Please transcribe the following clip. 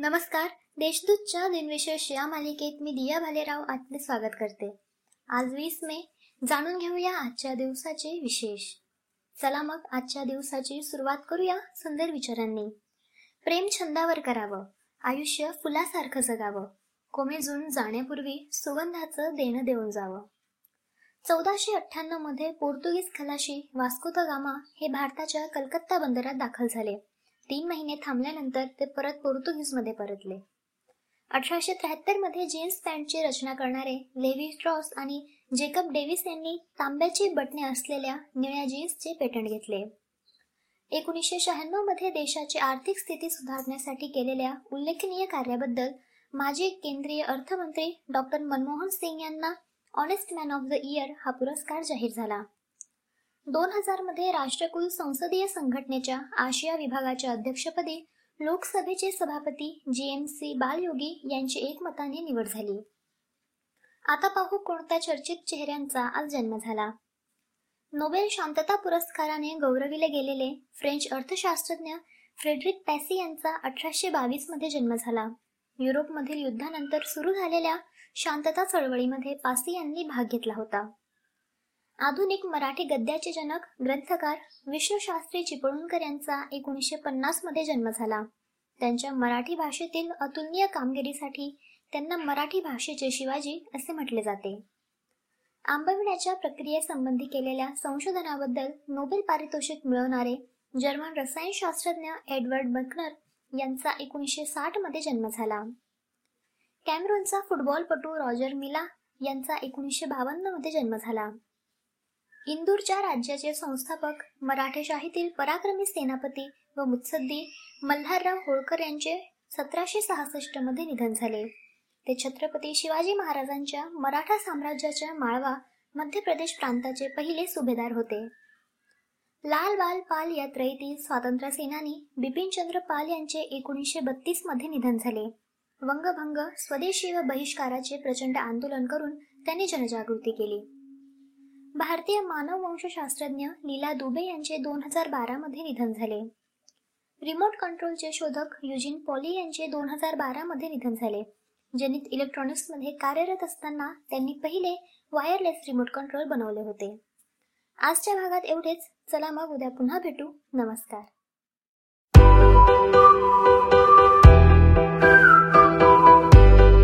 नमस्कार. देशदूतच्या दिनविशेष या मालिकेत मी दिया भालेराव आपले स्वागत करते. आज वीस मे. जाणून घेऊया आजच्या दिवसाचे विशेष. चला मग आजच्या दिवसाची सुरुवात करूया सुंदर विचारांनी. प्रेम छंदावर करावं. आयुष्य फुलासारखं जगावं. कोमेजून जाण्यापूर्वी सुगंधाचं देणं देऊन जावं. चौदाशे अठ्ठ्याण्णवमध्ये पोर्तुगीज खलाशी वास्को द गामा हे भारताच्या कलकत्ता बंदरात दाखल झाले. तीन महिने थांबल्यानंतर ते परत पोर्तुगीजमध्ये परतले. अठराशे त्र्याहत्तरमध्ये जीन्स पॅन्टची रचना करणारे लेव्ही स्ट्रॉस आणि जेकब डेव्हिस यांनी तांब्याची बटणे असलेल्या निळ्या जीन्सचे पेटंट घेतले. एकोणीसशे शहाण्णवमध्ये देशाची आर्थिक स्थिती सुधारण्यासाठी केलेल्या उल्लेखनीय कार्याबद्दल माजी केंद्रीय अर्थमंत्री डॉक्टर मनमोहन सिंग यांना honest man of the year हा पुरस्कार जाहीर झाला. दोन हजारमध्ये राष्ट्रकुल संसदीय संघटनेच्या आशिया विभागाच्या अध्यक्षपदी लोकसभेचे सभापती जी एम सी बालयोगी यांची एकमताने निवड झाली. आता पाहू कोणत्या चर्चित चेहऱ्यांचा आज जन्म झाला. नोबेल शांतता पुरस्काराने गौरविले गेलेले फ्रेंच अर्थशास्त्रज्ञ फ्रेडरिक पॅसी यांचा अठराशे बावीसमध्ये जन्म झाला. युरोपमधील युद्धानंतर सुरू झालेल्या शांतता चळवळीमध्ये पासी यांनी भाग घेतला होता. आधुनिक मराठी गद्याचे जनक ग्रंथकार विष्णुशास्त्री चिपळूणकर यांचा एकोणीसशे पन्नासमध्ये जन्म झाला. त्यांच्या मराठी भाषेतील अतुलनीय कामगिरीसाठी त्यांना मराठी भाषेचे शिवाजी असे म्हटले जाते. आंबविण्याच्या प्रक्रियेसंबंधी केलेल्या संशोधनाबद्दल नोबेल पारितोषिक मिळवणारे जर्मन रसायनशास्त्रज्ञ एडवर्ड बकनर यांचा एकोणीसशे साठमध्ये जन्म झाला. कॅमरूनचा फुटबॉलपटू रॉजर मिला यांचा एकोणीसशे बावन्नमध्ये जन्म झाला. इंदूरच्या राज्याचे संस्थापक मराठेशाहीतील पराक्रमी सेनापती व मुत्सद्दी मल्हारराव होळकर यांचे सतराशे सहासष्टमध्ये निधन झाले. ते छत्रपती शिवाजी महाराजांच्या मराठा साम्राज्याच्या माळवा मध्य प्रदेश प्रांताचे पहिले सुभेदार होते. लाल बाल पाल या त्रयीतील स्वातंत्र्य सेनानी बिपिनचंद्र पाल यांचे एकोणीसशे बत्तीसमध्ये निधन झाले. वंगभंग स्वदेशी व बहिष्काराचे प्रचंड आंदोलन करून त्यांनी जनजागृती केली. भारतीय मानववंशशास्त्रज्ञ लीला दुबे यांचे दोन हजार बारामध्ये निधन झाले. रिमोट कंट्रोलचे शोधक युजिन पॉली यांचे दोन हजार बारामध्ये निधन झाले. जनित इलेक्ट्रॉनिक्समध्ये कार्यरत असताना त्यांनी पहिले वायरलेस रिमोट कंट्रोल बनवले होते. आजच्या भागात एवढेच. चला मग उद्या पुन्हा भेटू. नमस्कार.